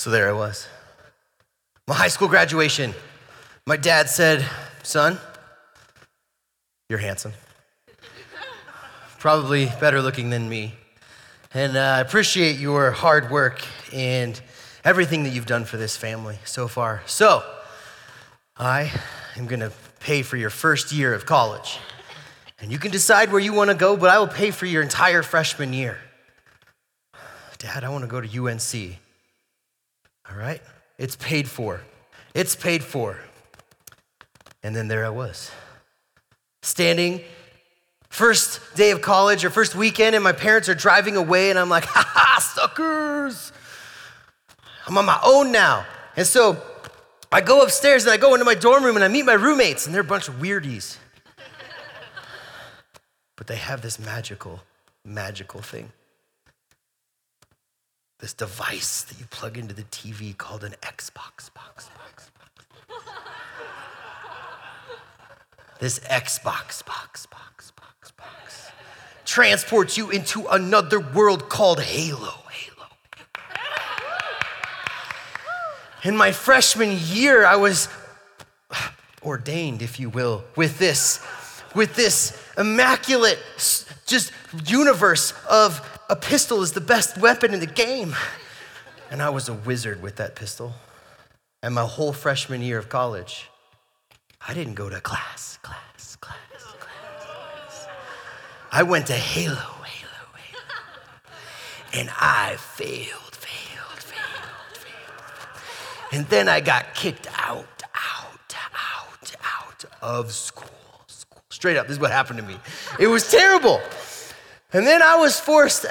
So there I was. My high school graduation. My dad said, Son, you're handsome. Probably better looking than me. And uh, I appreciate your hard work and everything that you've done for this family so far. So, I am going to pay for your first year of college. And you can decide where you want to go, but I will pay for your entire freshman year. Dad, I want to go to UNC. All right? It's paid for. It's paid for. And then there I was, standing, first day of college or first weekend, and my parents are driving away, and I'm like, ha ha, suckers. I'm on my own now. And so I go upstairs and I go into my dorm room and I meet my roommates, and they're a bunch of weirdies. but they have this magical, magical thing this device that you plug into the TV called an Xbox box. box, box. this Xbox box, box, box, box transports you into another world called Halo. Halo. In my freshman year, I was ordained, if you will, with this, with this immaculate, just universe of a pistol is the best weapon in the game. And I was a wizard with that pistol. And my whole freshman year of college, I didn't go to class, class, class, class. I went to Halo, Halo, Halo. And I failed, failed, failed, failed. And then I got kicked out, out, out, out of school. school. Straight up, this is what happened to me. It was terrible. And then I was forced uh,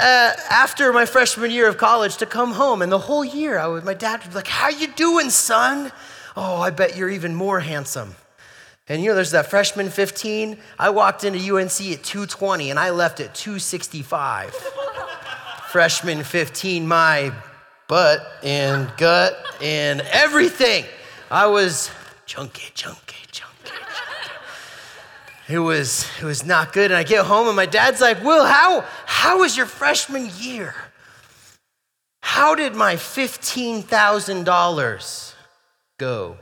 after my freshman year of college to come home. And the whole year, I my dad would be like, How you doing, son? Oh, I bet you're even more handsome. And you know, there's that freshman 15. I walked into UNC at 220 and I left at 265. freshman 15, my butt and gut and everything. I was chunky, chunky, it was, it was not good. And I get home and my dad's like, Will, how, how was your freshman year? How did my $15,000 go?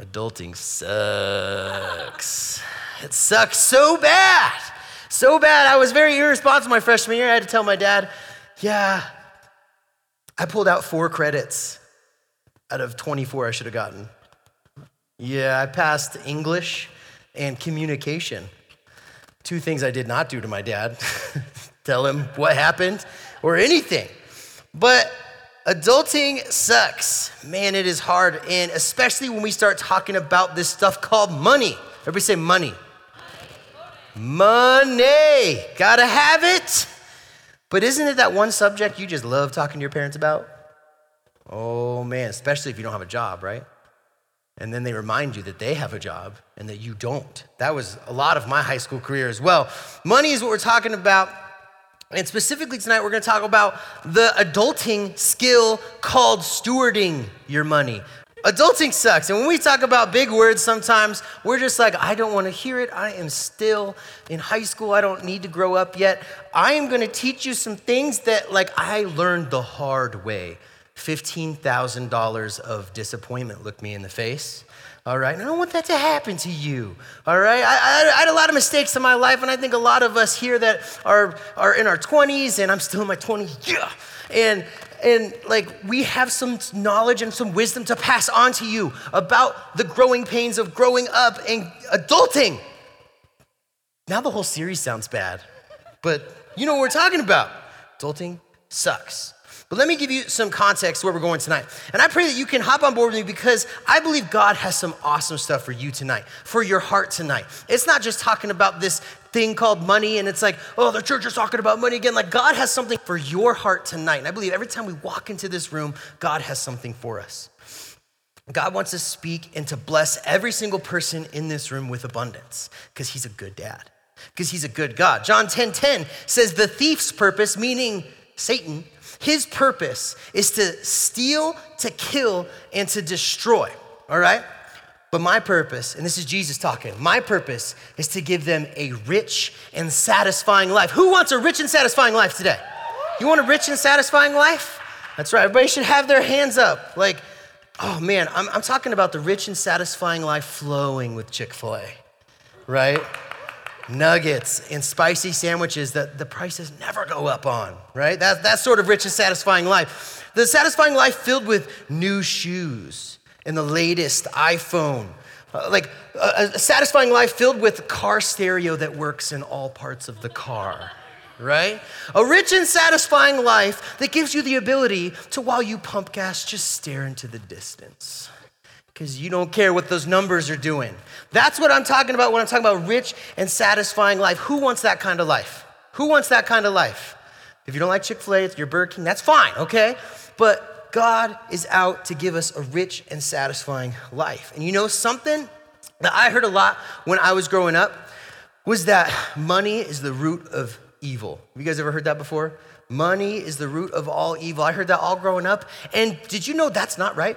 Adulting sucks. It sucks so bad. So bad. I was very irresponsible my freshman year. I had to tell my dad, yeah, I pulled out four credits out of 24 I should have gotten. Yeah, I passed English and communication. Two things I did not do to my dad tell him what happened or anything. But adulting sucks. Man, it is hard. And especially when we start talking about this stuff called money. Everybody say money. Money. Gotta have it. But isn't it that one subject you just love talking to your parents about? Oh man, especially if you don't have a job, right? And then they remind you that they have a job and that you don't. That was a lot of my high school career as well. Money is what we're talking about. And specifically tonight, we're going to talk about the adulting skill called stewarding your money. Adulting sucks. And when we talk about big words, sometimes we're just like, I don't want to hear it. I am still in high school. I don't need to grow up yet. I am going to teach you some things that, like, I learned the hard way. $15,000 of disappointment looked me in the face. All right, and I don't want that to happen to you. All right, I, I, I, had a lot of mistakes in my life, and I think a lot of us here that are, are in our 20s, and I'm still in my 20s, yeah. And, and like we have some knowledge and some wisdom to pass on to you about the growing pains of growing up and adulting. Now the whole series sounds bad, but you know what we're talking about. Adulting sucks. But let me give you some context where we're going tonight. And I pray that you can hop on board with me because I believe God has some awesome stuff for you tonight, for your heart tonight. It's not just talking about this thing called money and it's like, oh, the church is talking about money again. Like, God has something for your heart tonight. And I believe every time we walk into this room, God has something for us. God wants to speak and to bless every single person in this room with abundance because he's a good dad, because he's a good God. John 10 10 says, the thief's purpose, meaning Satan, his purpose is to steal, to kill, and to destroy, all right? But my purpose, and this is Jesus talking, my purpose is to give them a rich and satisfying life. Who wants a rich and satisfying life today? You want a rich and satisfying life? That's right. Everybody should have their hands up. Like, oh man, I'm, I'm talking about the rich and satisfying life flowing with Chick fil A, right? Nuggets and spicy sandwiches that the prices never go up on, right? That, that sort of rich and satisfying life. The satisfying life filled with new shoes and the latest iPhone. Uh, like a, a satisfying life filled with car stereo that works in all parts of the car right? A rich and satisfying life that gives you the ability to, while you pump gas, just stare into the distance because you don't care what those numbers are doing. That's what I'm talking about when I'm talking about rich and satisfying life. Who wants that kind of life? Who wants that kind of life? If you don't like Chick fil A, it's your Burger King, that's fine, okay? But God is out to give us a rich and satisfying life. And you know something that I heard a lot when I was growing up was that money is the root of evil. Have you guys ever heard that before? Money is the root of all evil. I heard that all growing up. And did you know that's not right?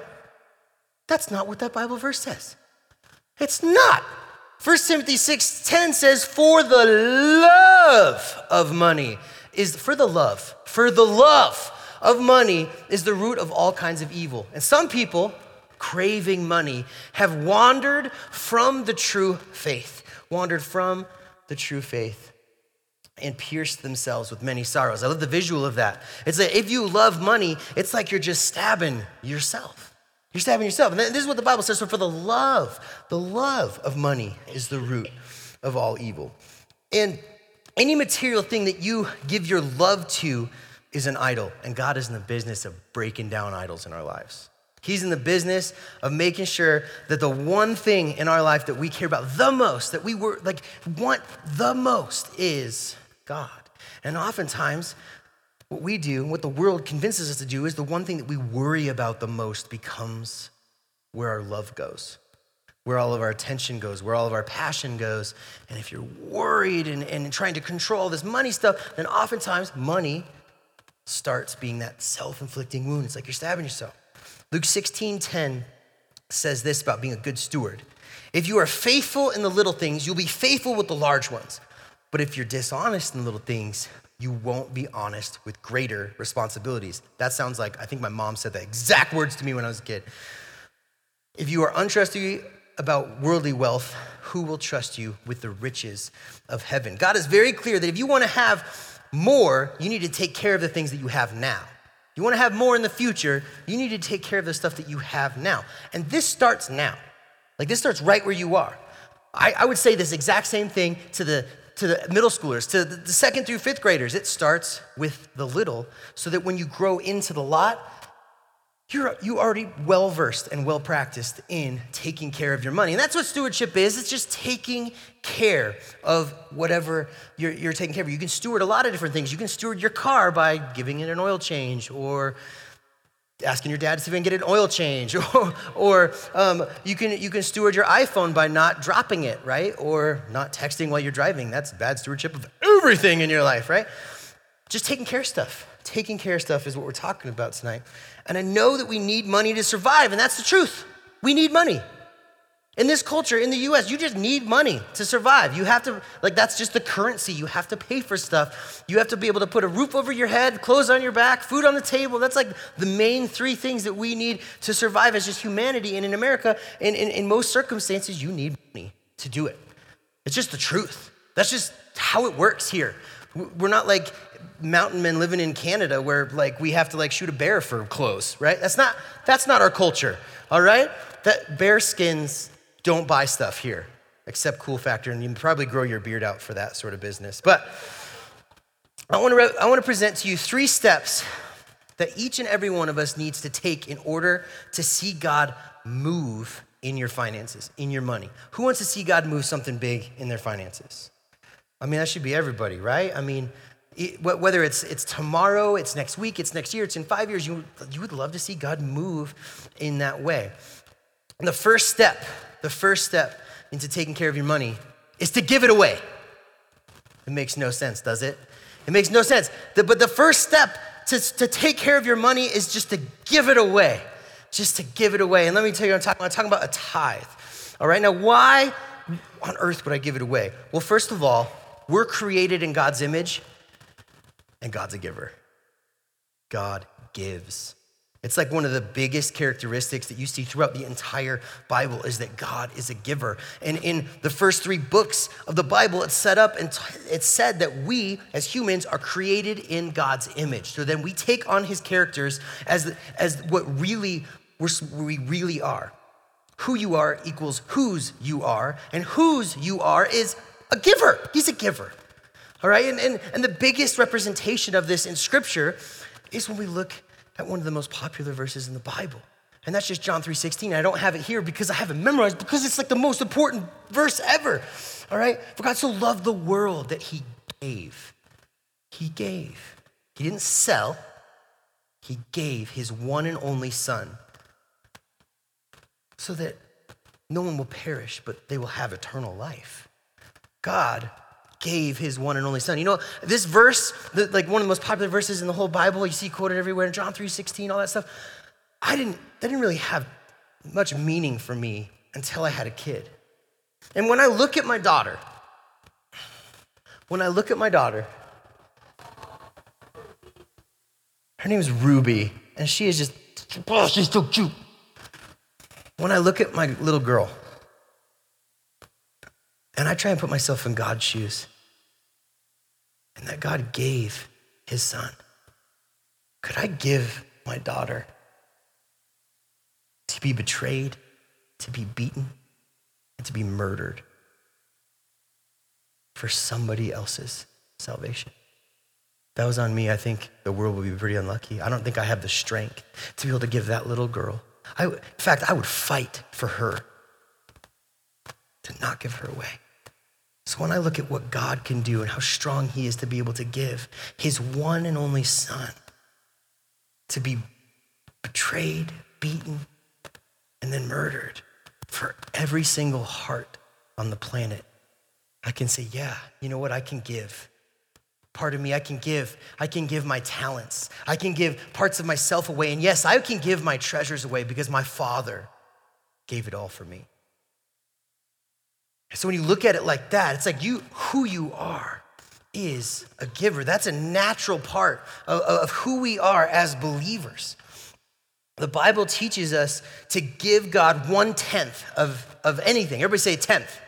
That's not what that Bible verse says. It's not. 1 Timothy 6:10 says, "For the love of money is for the love, for the love of money is the root of all kinds of evil." And some people craving money have wandered from the true faith, wandered from the true faith and pierced themselves with many sorrows. I love the visual of that. It's like if you love money, it's like you're just stabbing yourself. You're stabbing yourself. And this is what the Bible says. So for the love, the love of money is the root of all evil. And any material thing that you give your love to is an idol. And God is in the business of breaking down idols in our lives. He's in the business of making sure that the one thing in our life that we care about the most, that we were like want the most is God. And oftentimes, what we do, what the world convinces us to do, is the one thing that we worry about the most becomes where our love goes, where all of our attention goes, where all of our passion goes. And if you're worried and, and trying to control this money stuff, then oftentimes money starts being that self inflicting wound. It's like you're stabbing yourself. Luke 16 10 says this about being a good steward. If you are faithful in the little things, you'll be faithful with the large ones. But if you're dishonest in the little things, you won't be honest with greater responsibilities. That sounds like, I think my mom said the exact words to me when I was a kid. If you are untrustworthy about worldly wealth, who will trust you with the riches of heaven? God is very clear that if you want to have more, you need to take care of the things that you have now. You want to have more in the future, you need to take care of the stuff that you have now. And this starts now. Like this starts right where you are. I, I would say this exact same thing to the to the middle schoolers, to the second through fifth graders. It starts with the little so that when you grow into the lot, you're you already well versed and well practiced in taking care of your money. And that's what stewardship is. It's just taking care of whatever you're, you're taking care of. You can steward a lot of different things. You can steward your car by giving it an oil change or asking your dad to see if you can get an oil change or, um, you, can, you can steward your iphone by not dropping it right? Or not texting while you're driving. That's bad stewardship of everything in your life right? Just taking care of stuff. Taking care of stuff is what we're talking about tonight. And i know that we need money to survive and that's the truth. We need money in this culture, in the US, you just need money to survive. You have to, like, that's just the currency. You have to pay for stuff. You have to be able to put a roof over your head, clothes on your back, food on the table. That's like the main three things that we need to survive as just humanity. And in America, in, in, in most circumstances, you need money to do it. It's just the truth. That's just how it works here. We're not like mountain men living in Canada where like we have to like shoot a bear for clothes, right? That's not that's not our culture. All right? That bear skins don't buy stuff here, except Cool Factor, and you can probably grow your beard out for that sort of business. But I want to, re- I want to present to you three steps that each and every one of us needs to take in order to see God move in your finances, in your money. Who wants to see God move something big in their finances? I mean, that should be everybody, right? I mean, it, whether it's, it's tomorrow, it's next week, it's next year, it's in five years, you, you would love to see God move in that way. The first step the first step into taking care of your money is to give it away. It makes no sense, does it? It makes no sense. But the first step to, to take care of your money is just to give it away. Just to give it away. And let me tell you, I'm talking, I'm talking about a tithe. All right, now why on earth would I give it away? Well, first of all, we're created in God's image, and God's a giver. God gives. It's like one of the biggest characteristics that you see throughout the entire Bible is that God is a giver. And in the first three books of the Bible, it's set up and it's said that we as humans are created in God's image. So then we take on his characters as, as what really we really are. Who you are equals whose you are, and whose you are is a giver. He's a giver. All right? And, and, and the biggest representation of this in Scripture is when we look at one of the most popular verses in the Bible. And that's just John 3:16. I don't have it here because I haven't memorized because it's like the most important verse ever. All right? For God so loved the world that he gave. He gave. He didn't sell. He gave his one and only son so that no one will perish, but they will have eternal life. God gave his one and only son. You know, this verse, the, like one of the most popular verses in the whole Bible, you see quoted everywhere in John 3:16, all that stuff. I didn't, that didn't really have much meaning for me until I had a kid. And when I look at my daughter, when I look at my daughter, her name is Ruby, and she is just, oh, she's so cute. When I look at my little girl and I try and put myself in God's shoes, and that God gave his son, could I give my daughter to be betrayed, to be beaten, and to be murdered for somebody else's salvation? that was on me, I think the world would be pretty unlucky. I don't think I have the strength to be able to give that little girl I, in fact, I would fight for her to not give her away. So when I look at what God can do and how strong He is to be able to give His one and only Son to be betrayed, beaten, and then murdered for every single heart on the planet, I can say, yeah, you know what? I can give part of me I can give. I can give my talents. I can give parts of myself away. And yes, I can give my treasures away because my Father gave it all for me. So when you look at it like that, it's like you, who you are is a giver. That's a natural part of, of who we are as believers. The Bible teaches us to give God one tenth of, of anything. Everybody say tenth.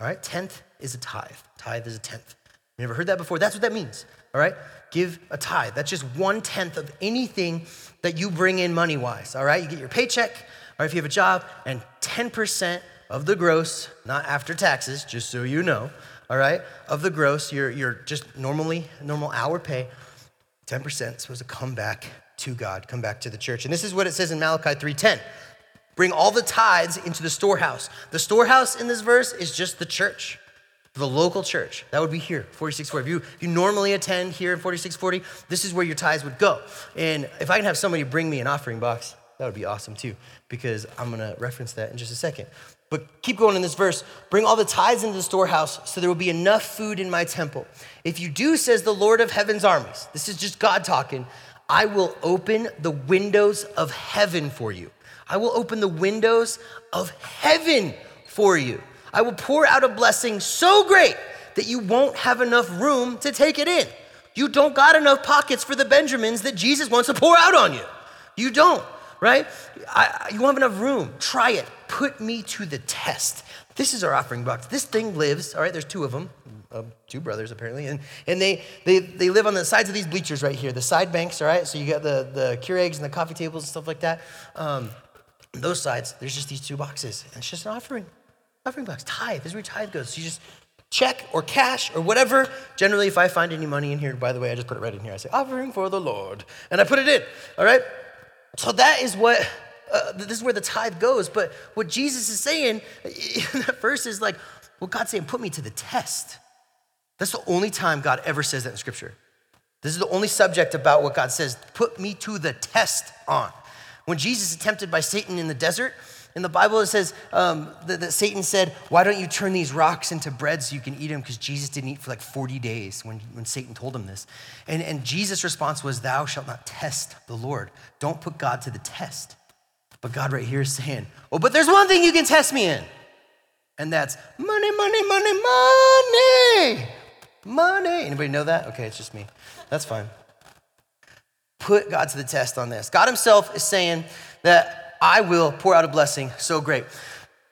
All right, tenth is a tithe. Tithe is a tenth. You never heard that before? That's what that means. All right? Give a tithe. That's just one tenth of anything that you bring in money wise. All right? You get your paycheck, or if you have a job, and 10% of the gross, not after taxes, just so you know, all right, of the gross, you're, you're just normally, normal hour pay, 10% is supposed to come back to God, come back to the church. And this is what it says in Malachi 3:10. Bring all the tithes into the storehouse. The storehouse in this verse is just the church the local church. That would be here, 4640. If you, if you normally attend here in 4640, this is where your tithes would go. And if I can have somebody bring me an offering box, that would be awesome too, because I'm gonna reference that in just a second. But keep going in this verse. Bring all the tithes into the storehouse so there will be enough food in my temple. If you do, says the Lord of heaven's armies, this is just God talking, I will open the windows of heaven for you. I will open the windows of heaven for you I will pour out a blessing so great that you won't have enough room to take it in. You don't got enough pockets for the Benjamins that Jesus wants to pour out on you. You don't, right? I, you won't have enough room. Try it. Put me to the test. This is our offering box. This thing lives, all right, there's two of them, uh, two brothers apparently, and, and they, they, they live on the sides of these bleachers right here, the side banks, all right? So you got the, the Keurigs and the coffee tables and stuff like that. Um, those sides, there's just these two boxes, and it's just an offering. Offering box, tithe. This is where tithe goes. So you just check or cash or whatever. Generally, if I find any money in here, by the way, I just put it right in here. I say, offering for the Lord. And I put it in, all right? So that is what, uh, this is where the tithe goes. But what Jesus is saying in that verse is like, well, God's saying, put me to the test. That's the only time God ever says that in Scripture. This is the only subject about what God says, put me to the test on. When Jesus is tempted by Satan in the desert, in the Bible, it says um, that, that, Satan said, Why don't you turn these rocks into bread so you can eat them? Because Jesus didn't eat for like 40 days when, when Satan told him this. And, and Jesus' response was, Thou shalt not test the Lord. Don't put God to the test. But God, right here, is saying, Oh, but there's one thing you can test me in. And that's money, money, money, money. Money. Anybody know that? Okay, it's just me. That's fine. put God to the test on this. God Himself is saying that I will pour out a blessing so great.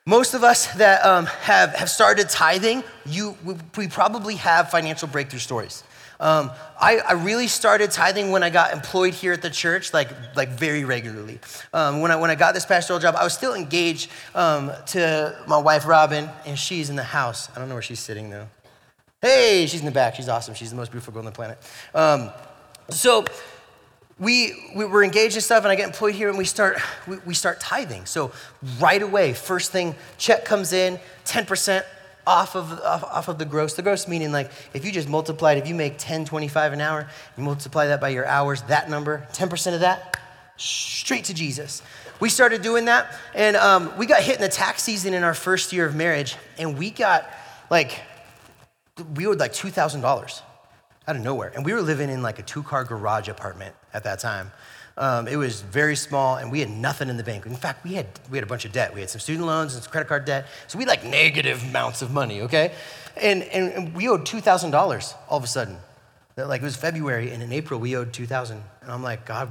Most of us that um, have, have started tithing, you, we probably have financial breakthrough stories. Um, I, I, really started tithing when I got employed here at the church, like, like very regularly. Um, when, I, when I got this pastoral job, I was still engaged um, to my wife, Robin, and she's in the house. I don't know where she's sitting, though. Hey, she's in the back. She's awesome. She's the most beautiful girl on the planet. Um, so we, we were engaged in stuff, and I get employed here, and we start, we, we start tithing. So right away, first thing, check comes in, 10% off of, off, off of the gross. The gross meaning like if you just multiplied, if you make 10, 25 an hour, you multiply that by your hours, that number, 10% of that, straight to Jesus. We started doing that, and um, we got hit in the tax season in our first year of marriage, and we got like, we owed like $2,000 out of nowhere. And we were living in like a two car garage apartment at that time. Um, it was very small, and we had nothing in the bank. In fact, we had, we had a bunch of debt. We had some student loans and some credit card debt. So we had like negative amounts of money, okay? And, and, and we owed $2,000 all of a sudden. Like it was February, and in April we owed 2000 And I'm like, God,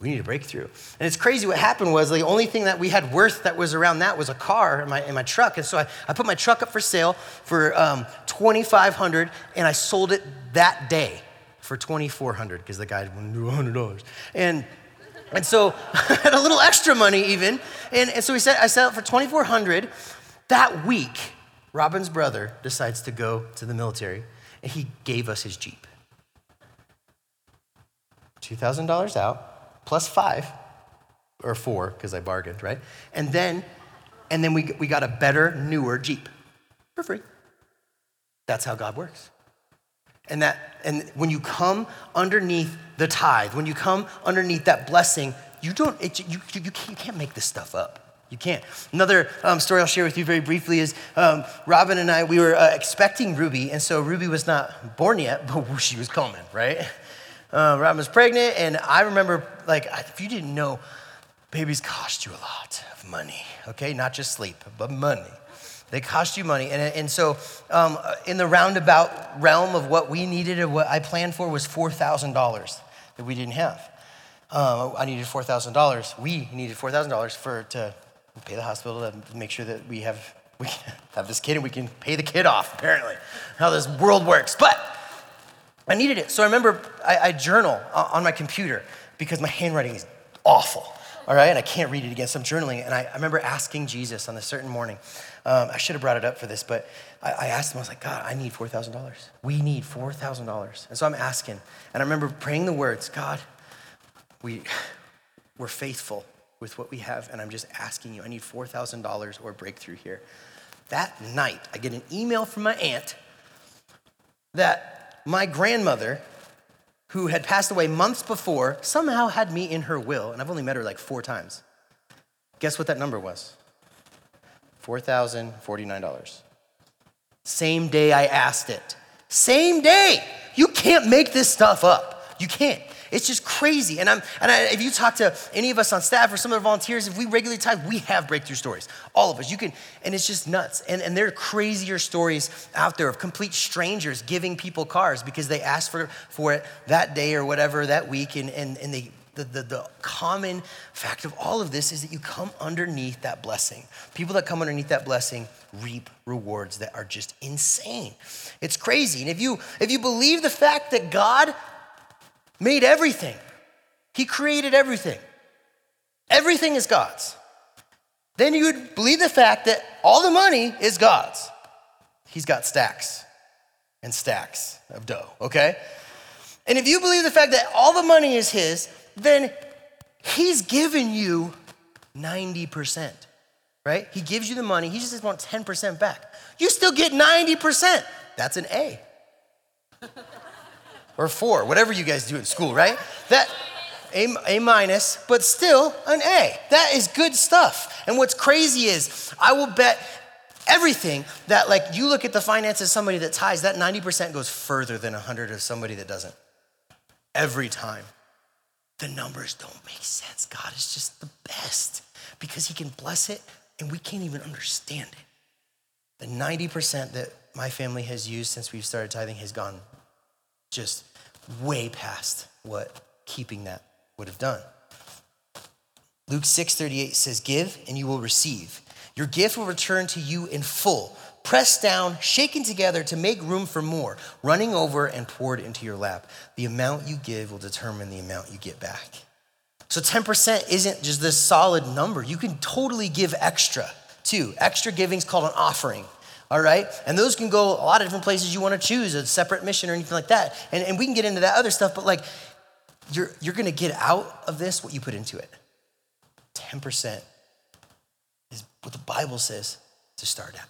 we need a breakthrough. And it's crazy what happened was the only thing that we had worth that was around that was a car in my, in my truck. And so I, I put my truck up for sale for um, 2500 and I sold it that day for 2400 because the guy wanted $100. And, and so I had a little extra money even. And, and so we said, I set it for 2400 That week, Robin's brother decides to go to the military and he gave us his Jeep. $2,000 out, plus five, or four, because I bargained, right? And then, and then we, we got a better, newer Jeep for free. That's how God works. And that and when you come underneath the tithe, when you come underneath that blessing, you don't it, you, you, you, can't, make this stuff up. You can't. Another um, story I'll share with you very briefly is um, Robin and I, we were uh, expecting Ruby, and so Ruby was not born yet, but she was coming, right? Uh, Robin was pregnant, and I remember, like, if you didn't know, babies cost you a lot of money, okay? Not just sleep, but money. They cost you money. And, and so, um, in the roundabout realm of what we needed and what I planned for was $4,000 that we didn't have. Um, I needed $4,000. We needed $4,000 for to pay the hospital to make sure that we have we have this kid and we can pay the kid off. Apparently, how this world works. But I needed it, so I remember I, I journal on my computer because my handwriting is awful. All right, and I can't read it again. So I'm journaling, and I, I remember asking Jesus on a certain morning. Um, I should have brought it up for this, but I, I asked him, I was like, God, I need $4,000. We need $4,000. And so I'm asking, and I remember praying the words, God, we, we're faithful with what we have, and I'm just asking you, I need $4,000 or breakthrough here. That night, I get an email from my aunt that my grandmother, who had passed away months before, somehow had me in her will, and I've only met her like four times. Guess what that number was? $4,049. Same day I asked it. Same day. You can't make this stuff up. You can't. It's just crazy. And, I'm, and I, if you talk to any of us on staff or some of the volunteers, if we regularly talk, we have breakthrough stories. All of us. You can, and it's just nuts. And, and there are crazier stories out there of complete strangers giving people cars because they asked for, for it that day or whatever, that week, and, and, and they the, the, the, common fact of all of this is that you come underneath that blessing. People that come underneath that blessing reap rewards that are just insane. It's crazy. And if you if you believe the fact that God made everything, He created everything, everything is God's, then you would believe the fact that all the money is God's. He's got stacks and stacks of dough, okay? And if you believe the fact that all the money is His, then he's given you 90%, right? He gives you the money, he just wants 10% back. You still get 90%. That's an A. or four, whatever you guys do in school, right? That a, a minus, but still an A. That is good stuff. And what's crazy is, I will bet everything that, like, you look at the finances of somebody that tithes, that 90% goes further than 100 of somebody that doesn't. Every time the numbers don't make sense. God is just the best because He can bless it and we can't even understand it. The 90% that my family has used since we've started tithing has gone just way past what keeping that would have done. Luke 6:38 says, "Give and you will receive. Your gift will return to you in full, pressed down, shaken together to make room for more, running over and poured into your lap. The amount you give will determine the amount you get back." So 10% isn't just this solid number. You can totally give extra too. Extra giving is called an offering. All right? And those can go a lot of different places you want to choose, a separate mission or anything like that. And, and we can get into that other stuff, but like you're, you're going to get out of this what you put into it. 10% is what the Bible says to start at.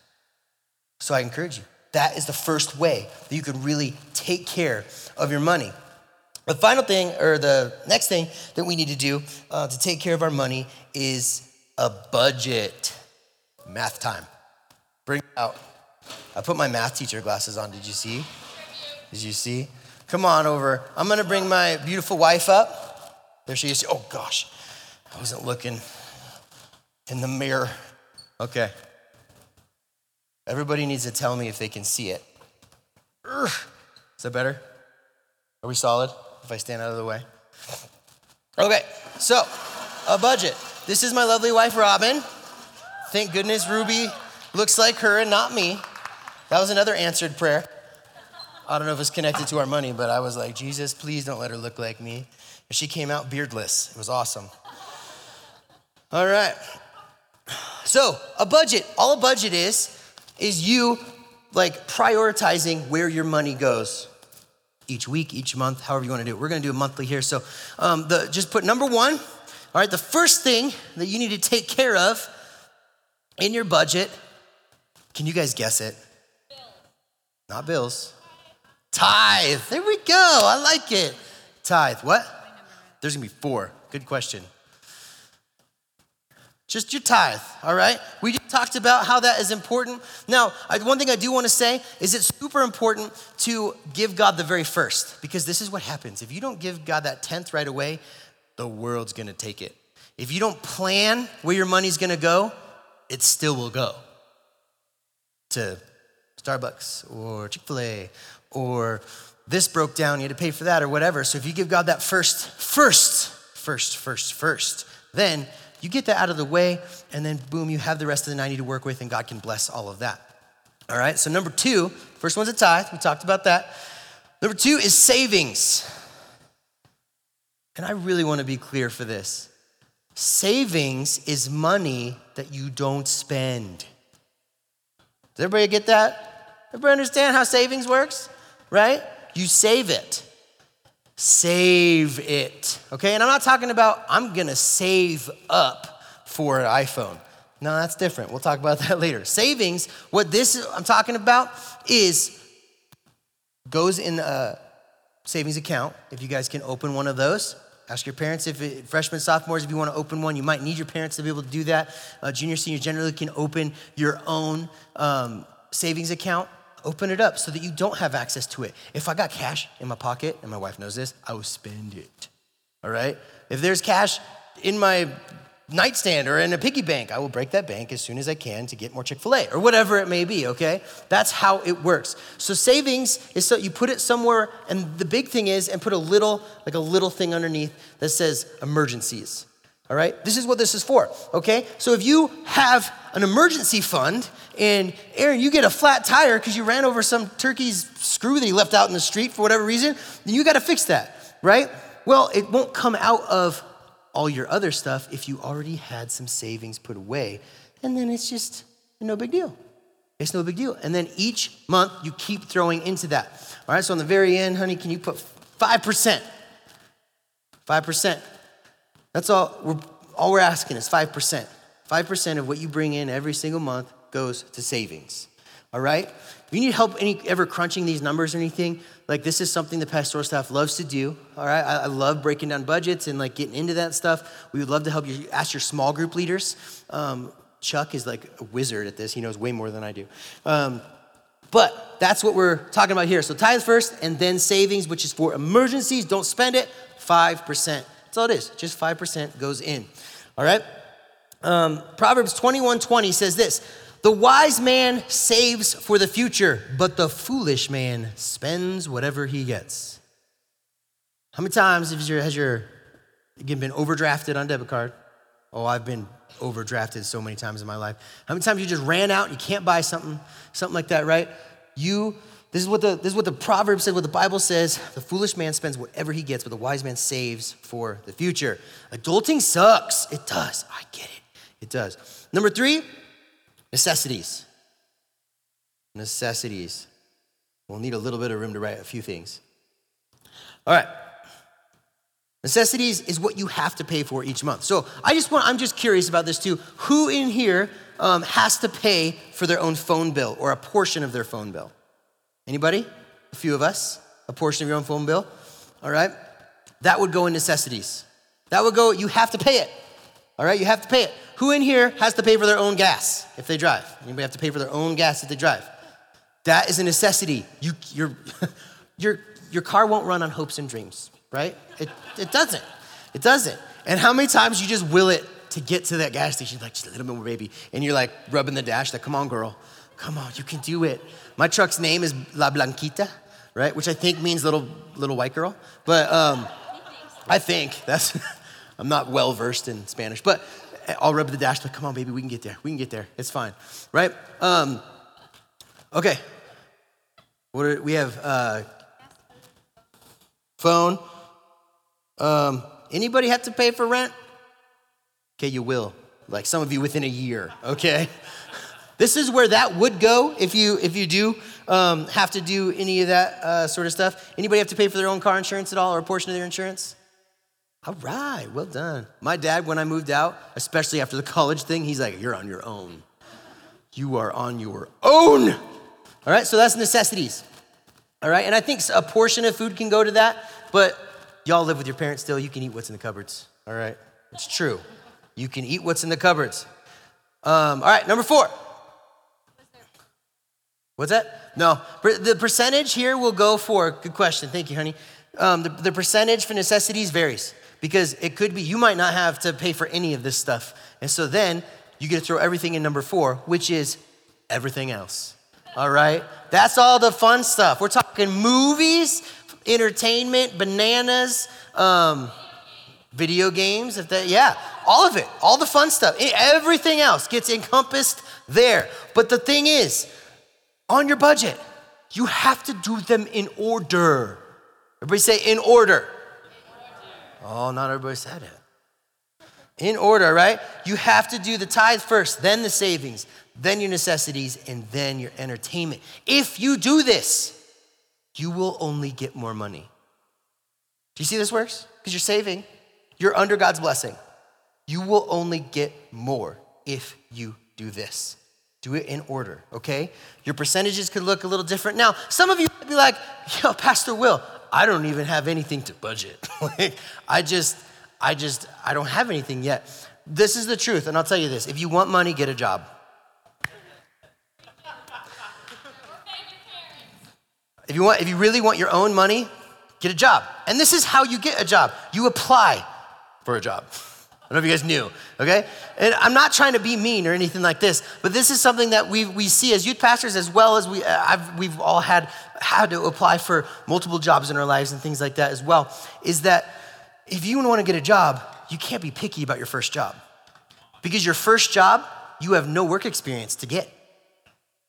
So I encourage you. That is the first way that you can really take care of your money. The final thing, or the next thing that we need to do uh, to take care of our money is a budget. Math time. Bring it out. I put my math teacher glasses on. Did you see? Did you see? Come on over. I'm gonna bring my beautiful wife up. There she is. Oh gosh, I wasn't looking in the mirror. Okay. Everybody needs to tell me if they can see it. Is that better? Are we solid? If I stand out of the way? Okay, so a budget. This is my lovely wife, Robin. Thank goodness Ruby looks like her and not me. That was another answered prayer. I don't know if it's connected to our money, but I was like, Jesus, please don't let her look like me. And she came out beardless. It was awesome. All right. So, a budget, all a budget is, is you like prioritizing where your money goes each week, each month, however you want to do it. We're going to do a monthly here. So, um, the, just put number one. All right, the first thing that you need to take care of in your budget. Can you guys guess it? Not bills. Tithe. There we go. I like it. Tithe. What? There's gonna be four. Good question. Just your tithe, all right? We just talked about how that is important. Now, one thing I do want to say is it's super important to give God the very first because this is what happens. If you don't give God that tenth right away, the world's gonna take it. If you don't plan where your money's gonna go, it still will go to Starbucks or Chick fil A or this broke down, you had to pay for that or whatever. So if you give God that first, first, first, first, first, then you get that out of the way, and then boom, you have the rest of the 90 to work with, and God can bless all of that. All right, so number two, first one's a tithe. We talked about that. Number two is savings. And I really want to be clear for this. Savings is money that you don't spend. Does everybody get that? Everybody understand how savings works? Right? You save it. Save it. Okay? And I'm not talking about I'm gonna save up for an iPhone. No, that's different. We'll talk about that later. Savings, what this I'm talking about is goes in a savings account. If you guys can open one of those, Ask your parents if it, freshmen, sophomores, if you want to open one. You might need your parents to be able to do that. Uh, junior, senior generally can open your own um, savings account. Open it up so that you don't have access to it. If I got cash in my pocket, and my wife knows this, I will spend it. All right? If there's cash in my nightstand or in a piggy bank. I will break that bank as soon as I can to get more Chick fil A or whatever it may be, okay? That's how it works. So savings is so you put it somewhere, and the big thing is, and put a little, like a little thing underneath that says emergencies. All right? This is what this is for, okay? So if you have an emergency fund and Aaron, you get a flat tire because you ran over some turkey's screw that he left out in the street for whatever reason, then you got to fix that, right? Well, it won't come out of all your other stuff if you already had some savings put away. And then it's just no big deal. It's no big deal. And then each month you keep throwing into that. All right, so on the very end, honey, can you put 5%? 5%. That's all we're, all we're asking is 5%. 5% of what you bring in every single month goes to savings. All right? If you need help any ever crunching these numbers or anything, like this is something the pastoral staff loves to do. All right, I, I, love breaking down budgets and like getting into that stuff. We would love to help you. Ask your small group leaders. Um, Chuck is like a wizard at this. He knows way more than I do. Um, but that's what we're talking about here. So tithes first, and then savings, which is for emergencies. Don't spend it. Five percent. That's all it is. Just five percent goes in. All right. Um, Proverbs twenty-one twenty says this. The wise man saves for the future, but the foolish man spends whatever he gets. How many times has your, has your been overdrafted on debit card? Oh, I've been overdrafted so many times in my life. How many times you just ran out and you can't buy something, something like that, right? You, this is what the this is what the proverb said, what the Bible says. The foolish man spends whatever he gets, but the wise man saves for the future. Adulting sucks. It does. I get it. It does. Number three, necessities. Necessities. We'll need a little bit of room to write a few things. All right. Necessities is what you have to pay for each month. So I just want, I'm just curious about this too. Who in here um, has to pay for their own phone bill or a portion of their phone bill? Anybody? A few of us? A portion of your own phone bill? All right. That would go in necessities. That would go, you have to pay it. All right, you have to pay it. Who in here has to pay for their own gas if they drive? Anybody have to pay for their own gas if they drive? That is a necessity. You, your, your, your car won't run on hopes and dreams right? It, it doesn't. It doesn't. And how many times you just will it to get to that gas station, like just a little bit more, baby, and you're like rubbing the dash, like, come on, girl, come on, you can do it. My truck's name is La Blanquita, right? Which I think means little little white girl, but um, I think that's. I'm not well versed in Spanish, but I'll rub the dash, like, come on, baby, we can get there. We can get there. It's fine, right? Um, okay. What are, we have? Uh, phone. Um, anybody have to pay for rent? Okay, you will. Like some of you within a year, okay? This is where that would go if you if you do um, have to do any of that uh, sort of stuff. Anybody have to pay for their own car insurance at all or a portion of their insurance? All right, well done. My dad, when I moved out, especially after the college thing, he's like, "You're on your own. You are on your own." All right, so that's necessities. All right, and I think a portion of food can go to that, but Y'all live with your parents still, you can eat what's in the cupboards. All right? It's true. You can eat what's in the cupboards. Um, all right, number four. What's that? No. The percentage here will go for, good question. Thank you, honey. Um, the, the percentage for necessities varies because it could be you might not have to pay for any of this stuff. And so then you get to throw everything in number four, which is everything else. All right? That's all the fun stuff. We're talking movies, entertainment, bananas, um, video games, if that, yeah, all of it, all the fun stuff, everything else gets encompassed there. But the thing is, on your budget, you have to do them in order. Everybody say in order. Oh, not everybody said it. In order, right? You have to do the tithe first, then the savings, then your necessities, and then your entertainment. If you do this, you will only get more money. Do you see this works? Because you're saving, you're under God's blessing. You will only get more if you do this. Do it in order, okay? Your percentages could look a little different. Now, some of you might be like, yo, Pastor Will, I don't even have anything to budget. like, I just, I just, I don't have anything yet. This is the truth, and I'll tell you this if you want money, get a job. If you, want, if you really want your own money, get a job. And this is how you get a job you apply for a job. I don't know if you guys knew, okay? And I'm not trying to be mean or anything like this, but this is something that we, we see as youth pastors as well as we, uh, I've, we've all had, had to apply for multiple jobs in our lives and things like that as well, is that if you want to get a job, you can't be picky about your first job. Because your first job, you have no work experience to get.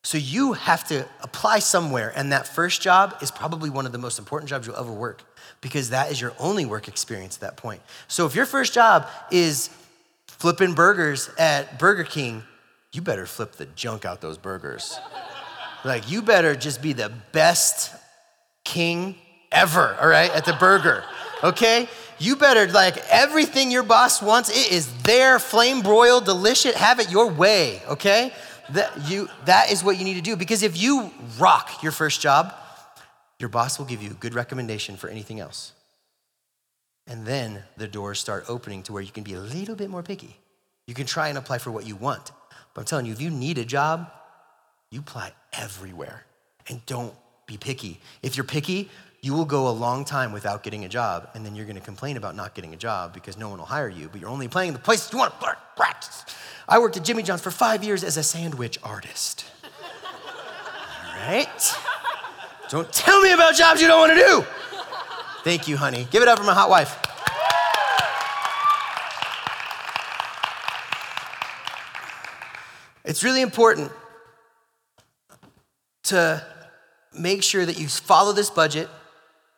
So you have to apply somewhere, and that first job is probably one of the most important jobs you'll ever work because that is your only work experience at that point. So if your first job is flipping burgers at Burger King, you better flip the junk out those burgers. like you better just be the best king ever, all right, at the burger. Okay? You better like everything your boss wants, it is there, flame broiled, delicious, have it your way, okay? that, you, that is what you need to do. Because if you rock your first job, your boss will give you a good recommendation for anything else. And then the doors start opening to where you can be a little bit more picky. You can try and apply for what you want. But I'm telling you, if you need a job, you apply everywhere. And don't be picky. If you're picky, you will go a long time without getting a job, and then you're gonna complain about not getting a job because no one will hire you, but you're only playing the places you wanna practice. I worked at Jimmy John's for five years as a sandwich artist. All right? Don't tell me about jobs you don't want to do. Thank you, honey. Give it up for my hot wife. It's really important to make sure that you follow this budget,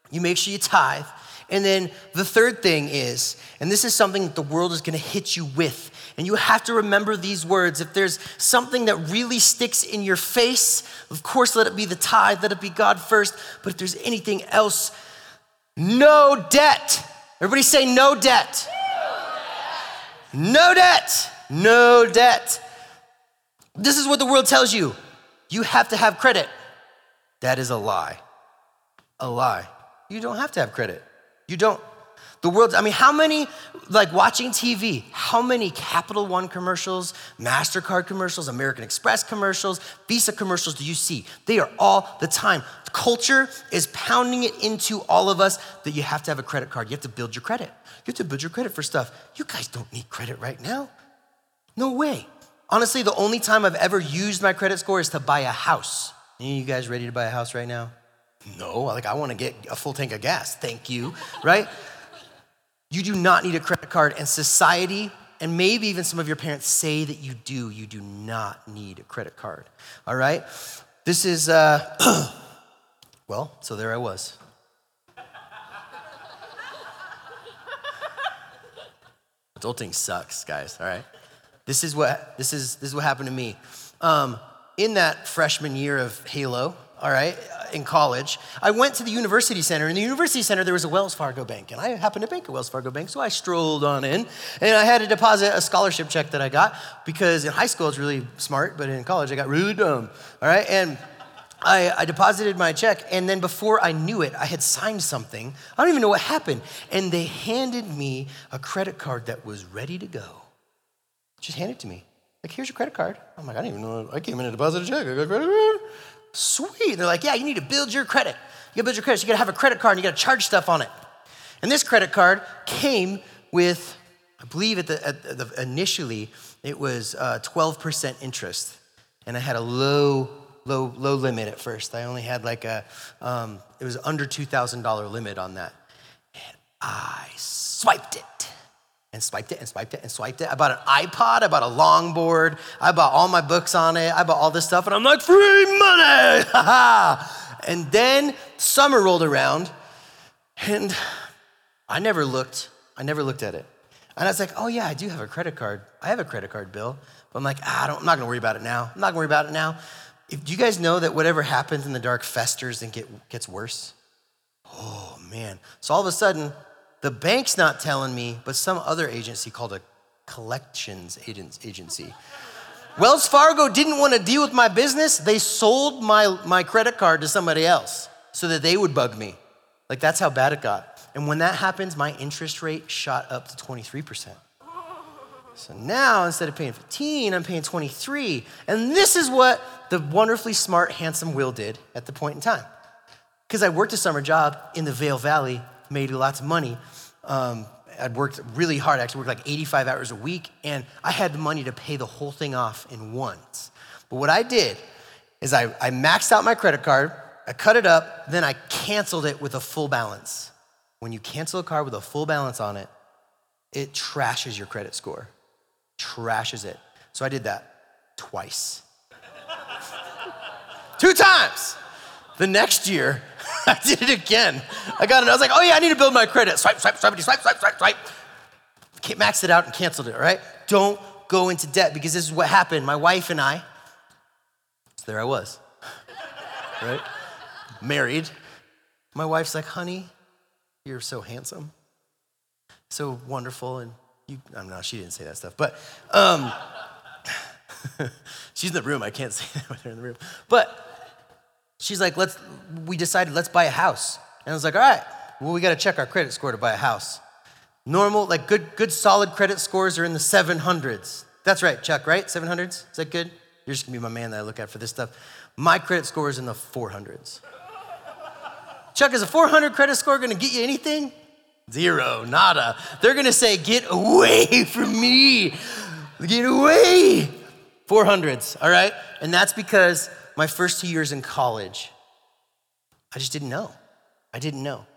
you make sure you tithe. And then the third thing is, and this is something that the world is gonna hit you with, and you have to remember these words. If there's something that really sticks in your face, of course, let it be the tithe, let it be God first. But if there's anything else, no debt. Everybody say no debt. No debt. No debt. This is what the world tells you. You have to have credit. That is a lie. A lie. You don't have to have credit. You don't. The world, I mean, how many, like watching TV, how many Capital One commercials, MasterCard commercials, American Express commercials, Visa commercials do you see? They are all the time. Culture is pounding it into all of us that you have to have a credit card. You have to build your credit. You have to build your credit for stuff. You guys don't need credit right now. No way. Honestly, the only time I've ever used my credit score is to buy a house. Any you guys ready to buy a house right now? No, like I want to get a full tank of gas. Thank you, right? You do not need a credit card, and society and maybe even some of your parents say that you do. You do not need a credit card. All right? This is, uh, well, so there I was. Adulting sucks, guys, all right? This is what, this is, this is what happened to me. Um, in that freshman year of Halo, all right, uh, in college, I went to the University Center. In the University Center, there was a Wells Fargo bank, and I happened to bank at Wells Fargo Bank, so I strolled on in, and I had to deposit a scholarship check that I got because in high school it's really smart, but in college I got really dumb. All right, and I, I, deposited my check, and then before I knew it, I had signed something. I don't even know what happened, and they handed me a credit card that was ready to go. Just hand it to me. Like, here's your credit card. I'm like, I didn't even know. I came in and deposited a check. I got credit card. Sweet. They're like, yeah, you need to build your credit. You gotta build your credit. So you gotta have a credit card and you gotta charge stuff on it. And this credit card came with, I believe at the, at the initially, it was uh, 12% interest. And I had a low, low, low limit at first. I only had like a, um, it was under $2,000 limit on that. And I swiped it and swiped it and swiped it and swiped it. I bought an iPod, I bought a longboard, I bought all my books on it, I bought all this stuff, and I'm like, free money! and then summer rolled around, and I never looked, I never looked at it. And I was like, oh yeah, I do have a credit card. I have a credit card bill. But I'm like, ah, I am not gonna worry about it now. I'm not gonna worry about it now. If, do you guys know that whatever happens in the dark festers and get, gets worse? Oh man. So all of a sudden, the bank's not telling me, but some other agency called a collections agency. Wells Fargo didn't want to deal with my business. They sold my, my credit card to somebody else so that they would bug me. Like, that's how bad it got. And when that happens, my interest rate shot up to 23%. So now, instead of paying 15, I'm paying 23. And this is what the wonderfully smart, handsome Will did at the point in time. Because I worked a summer job in the Vail Valley made lots of money. Um, I'd worked really hard. I actually worked like 85 hours a week, and I had the money to pay the whole thing off in once. But what I did is I, I maxed out my credit card, I cut it up, then I canceled it with a full balance. When you cancel a card with a full balance on it, it trashes your credit score. Trashes it. So I did that twice. Two times. The next year, I did it again. I got it. I was like, oh yeah, I need to build my credit. Swipe, swipe, swipe, swipe, swipe, swipe, swipe. Maxed it out and canceled it, right? Don't go into debt because this is what happened. My wife and I, so there I was, right? Married. My wife's like, honey, you're so handsome, so wonderful, and you, I don't know, she didn't say that stuff, but um, she's in the room. I can't say that with her in the room. But she's like, let's, we decided, let's buy a house. And I was like, all right, well, we got to check our credit score to buy a house. Normal, like good, good solid credit scores are in the 700s. That's right, Chuck, right? 700s? Is that good? You're just gonna be my man that I look at for this stuff. My credit score is in the 400s. Chuck, is a 400 credit score gonna get you anything? Zero, nada. They're gonna say, get away from me. Get away. 400s, all right? And that's because my first two years in college, I just didn't know. I didn't know.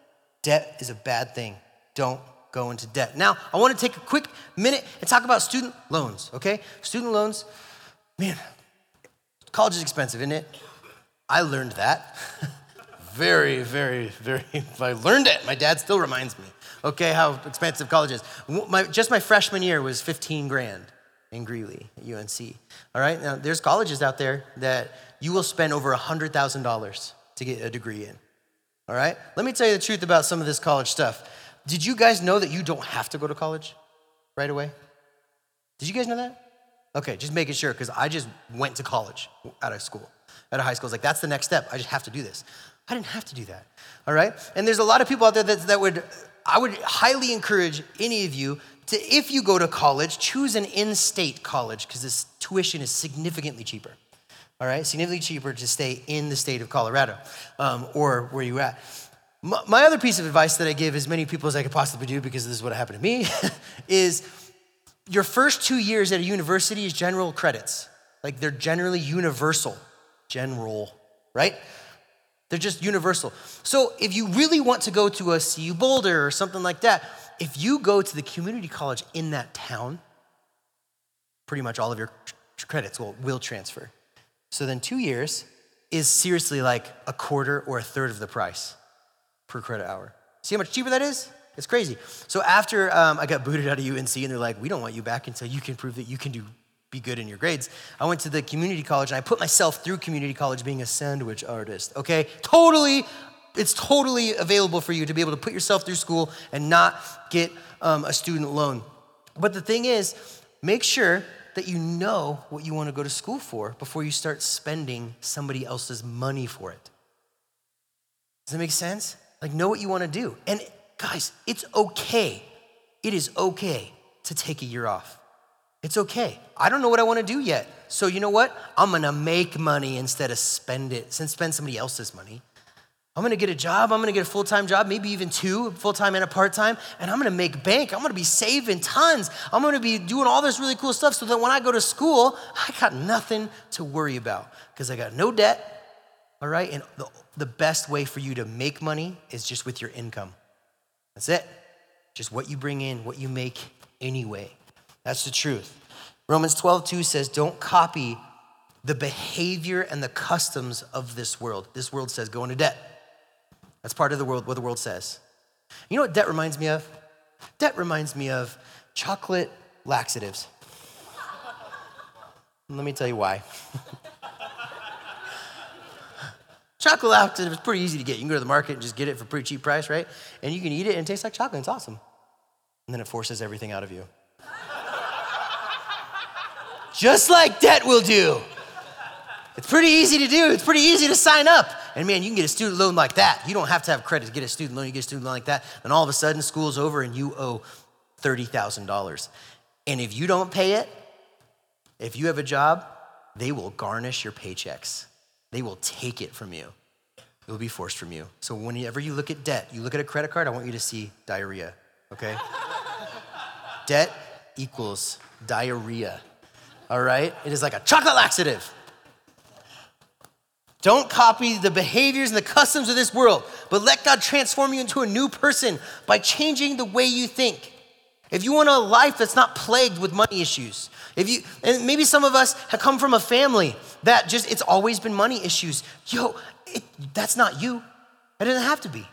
Debt is a bad thing. Don't go into debt. Now, I want to take a quick minute and talk about student loans, okay? Student loans, man, college is expensive, isn't it? I learned that. very, very, very, I learned it. My dad still reminds me, okay, how expensive college is. My, just my freshman year was 15 grand in Greeley at UNC. All right, now there's colleges out there that you will spend over $100,000 to get a degree in. All right, let me tell you the truth about some of this college stuff. Did you guys know that you don't have to go to college right away? Did you guys know that? Okay, just making sure because I just went to college out of school, out of high school. It's like, that's the next step. I just have to do this. I didn't have to do that. All right? And there's a lot of people out there that, that would, I would highly encourage any of you to, if you go to college, choose an in state college because this tuition is significantly cheaper. All right? Significantly cheaper to stay in the state of Colorado um, or where you're at. My other piece of advice that I give as many people as I could possibly do, because this is what happened to me, is your first two years at a university is general credits. Like they're generally universal. General, right? They're just universal. So if you really want to go to a CU Boulder or something like that, if you go to the community college in that town, pretty much all of your credits will, will transfer. So then two years is seriously like a quarter or a third of the price per credit hour. See how much cheaper that is? It's crazy. So after um, I got booted out of UNC and they're like, we don't want you back until you can prove that you can do be good in your grades. I went to the community college and I put myself through community college being a sandwich artist. Okay, totally, it's totally available for you to be able to put yourself through school and not get um, a student loan. But the thing is, make sure that you know what you want to go to school for before you start spending somebody else's money for it. Does that make sense? Like, know what you want to do. And guys, it's okay. It is okay to take a year off. It's okay. I don't know what I want to do yet. So you know what? I'm going to make money instead of spend it, since spend somebody else's money. I'm gonna get a job, I'm gonna get a full time job, maybe even two, full time and a part time, and I'm gonna make bank. I'm gonna be saving tons. I'm gonna be doing all this really cool stuff so that when I go to school, I got nothing to worry about because I got no debt, all right? And the the best way for you to make money is just with your income. That's it. Just what you bring in, what you make anyway. That's the truth. Romans 12, 2 says, Don't copy the behavior and the customs of this world. This world says go into debt. That's part of the world, what the world says. You know what debt reminds me of? Debt reminds me of chocolate laxatives. Let me tell you why. Chocolate laxative is pretty easy to get. You can go to the market and just get it for a pretty cheap price, right? And you can eat it and it tastes like chocolate. It's awesome. And then it forces everything out of you. just like debt will do. It's pretty easy to do. It's pretty easy to sign up. And man, you can get a student loan like that. You don't have to have credit to get a student loan. You get a student loan like that. And all of a sudden, school's over and you owe $30,000. And if you don't pay it, if you have a job, they will garnish your paychecks. They will take it from you. It will be forced from you. So whenever you look at debt, you look at a credit card, I want you to see diarrhea, okay? debt equals diarrhea, all right? It is like a chocolate laxative. Don't copy the behaviors and the customs of this world, but let God transform you into a new person by changing the way you think. If you want a life that's not plagued with money issues, if you and maybe some of us have come from a family that just it's always been money issues. Yo, it, that's not you. It doesn't have to be.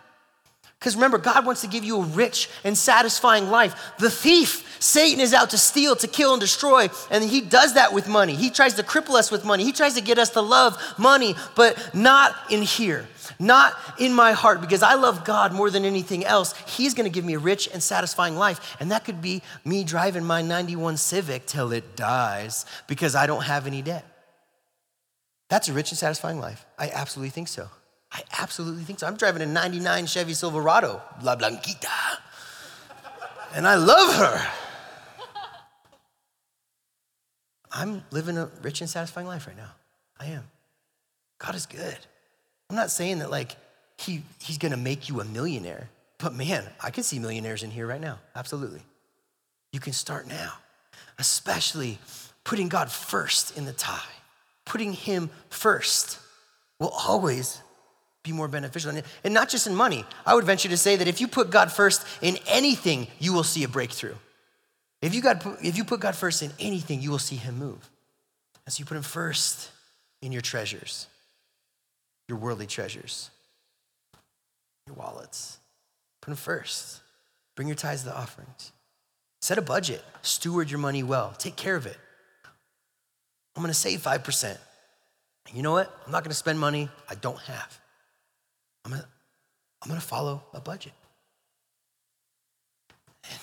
Because remember, God wants to give you a rich and satisfying life. The thief, Satan, is out to steal, to kill, and destroy. And he does that with money. He tries to cripple us with money. He tries to get us to love money, but not in here not in my heart, because I love God more than anything else. He's gonna give me a rich and satisfying life. And that could be me driving my 91 Civic till it dies because I don't have any debt. That's a rich and satisfying life. I absolutely think so. I absolutely think so. I'm driving a 99 Chevy Silverado, La Blanquita, and I love her. I'm living a rich and satisfying life right now. I am. God is good. I'm not saying that like he, he's gonna make you a millionaire, but man, I can see millionaires in here right now. Absolutely. You can start now, especially putting God first in the tithe. Putting him first will always be more beneficial. And not just in money. I would venture to say that if you put God first in anything, you will see a breakthrough. If you, if you put God first in anything, you will see Him move. And so you put Him first in your treasures, your worldly treasures, your wallets. Put Him first. Bring your tithes to the offerings. Set a budget. Steward your money well. Take care of it. I'm going to save 5%. You know what? I'm not going to spend money I don't have. I'm to, I'm to follow a budget. And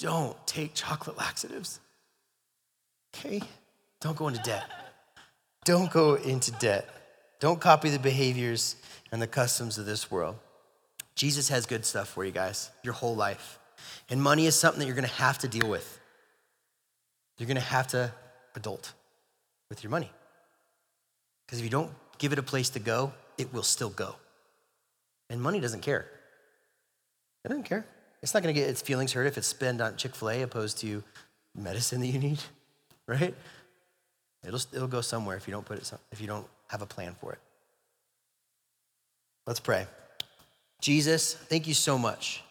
don't take chocolate laxatives. Okay? Don't go into debt. Don't go into debt. Don't copy the behaviors and the customs of this world. Jesus has good stuff for you guys your whole life. And money is something that you're to have to deal with. You're to have to adult with your money. Because if you don't give it a place to go, it will still go. And money doesn't care. It doesn't care. It's not going to get its feelings hurt if it's spent on Chick fil A opposed to medicine that you need, right? It'll, it'll go somewhere if you don't put it, if you don't have a plan for it. Let's pray. Jesus, thank you so much,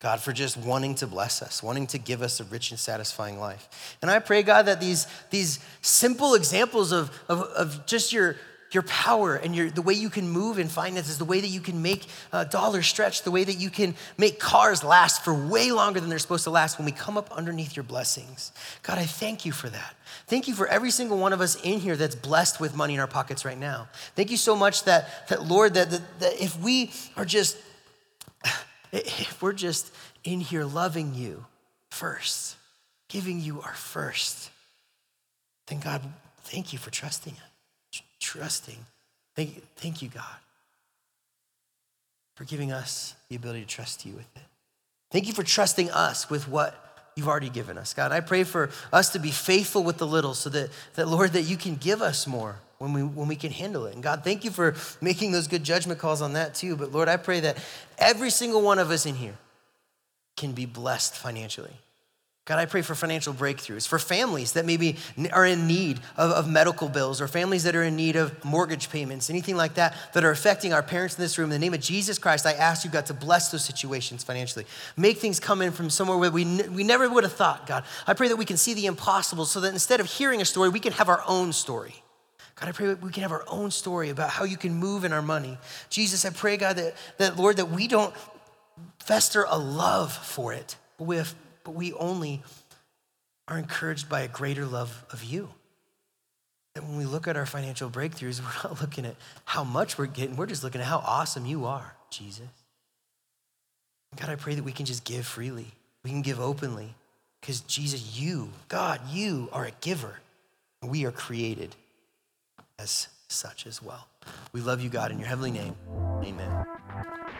God, for just wanting to bless us, wanting to give us a rich and satisfying life. And I pray, God, that these, these simple examples of, of, of just your, your power and your, the way you can move in finances, the way that you can make uh, dollars stretch, the way that you can make cars last for way longer than they're supposed to last when we come up underneath your blessings. God, I thank you for that. Thank you for every single one of us in here that's blessed with money in our pockets right now. Thank you so much that, that Lord, that, that, that if we are just, if we're just in here loving you first, giving you our first, then God, thank you for trusting us trusting. Thank, thank you, God, for giving us the ability to trust you with it. Thank you for trusting us with what you've already given us. God, I pray for us to be faithful with the little so that, that Lord, that you can give us more when we, when we can handle it. And God, thank you for making those good judgment calls on that too. But Lord, I pray that every single one of us in here can be blessed financially. God, I pray for financial breakthroughs, for families that maybe are in need of, of, medical bills, or families that are in need of mortgage payments, anything like that, that are affecting our parents in this room. In the name of Jesus Christ, I ask you, God, to bless those situations financially. Make things come in from somewhere where we, we never would have thought, God. I pray that we can see the impossible so that instead of hearing a story, we can have our own story. God, I pray we can have our own story about how you can move in our money. Jesus, I pray, God, that, that Lord, that we don't fester a love for it, have but we only are encouraged by a greater love of you. That when we look at our financial breakthroughs, we're not looking at how much we're getting, we're just looking at how awesome you are, Jesus. God, I pray that we can just give freely, we can give openly, because Jesus, you, God, you are a giver. And we are created as such as well. We love you, God, in your heavenly name. Amen.